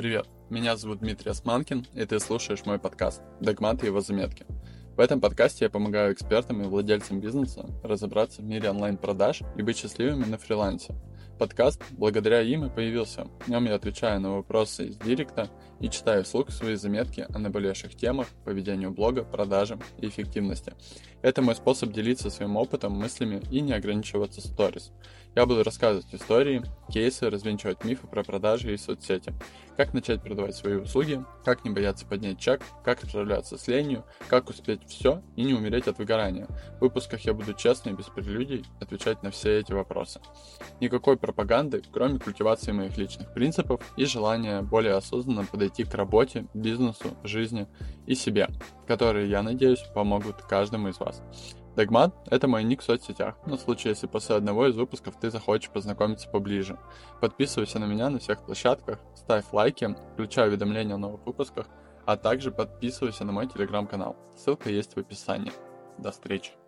Привет, меня зовут Дмитрий Османкин, и ты слушаешь мой подкаст «Догмат и его заметки». В этом подкасте я помогаю экспертам и владельцам бизнеса разобраться в мире онлайн-продаж и быть счастливыми на фрилансе. Подкаст благодаря им и появился. В нем я отвечаю на вопросы из директа и читаю вслух свои заметки о наболевших темах по ведению блога, продажам и эффективности. Это мой способ делиться своим опытом, мыслями и не ограничиваться сторис. Я буду рассказывать истории, кейсы, развенчивать мифы про продажи и соцсети, как начать продавать свои услуги, как не бояться поднять чек, как справляться с ленью, как успеть все и не умереть от выгорания. В выпусках я буду честно и без прелюдий отвечать на все эти вопросы. Никакой пропаганды, кроме культивации моих личных принципов и желания более осознанно подойти к работе, бизнесу, жизни и себе, которые, я надеюсь, помогут каждому из вас. Дагмат — это мой ник в соцсетях, на случай, если после одного из выпусков ты захочешь познакомиться поближе. Подписывайся на меня на всех площадках, ставь лайки, включай уведомления о новых выпусках, а также подписывайся на мой телеграм-канал. Ссылка есть в описании. До встречи!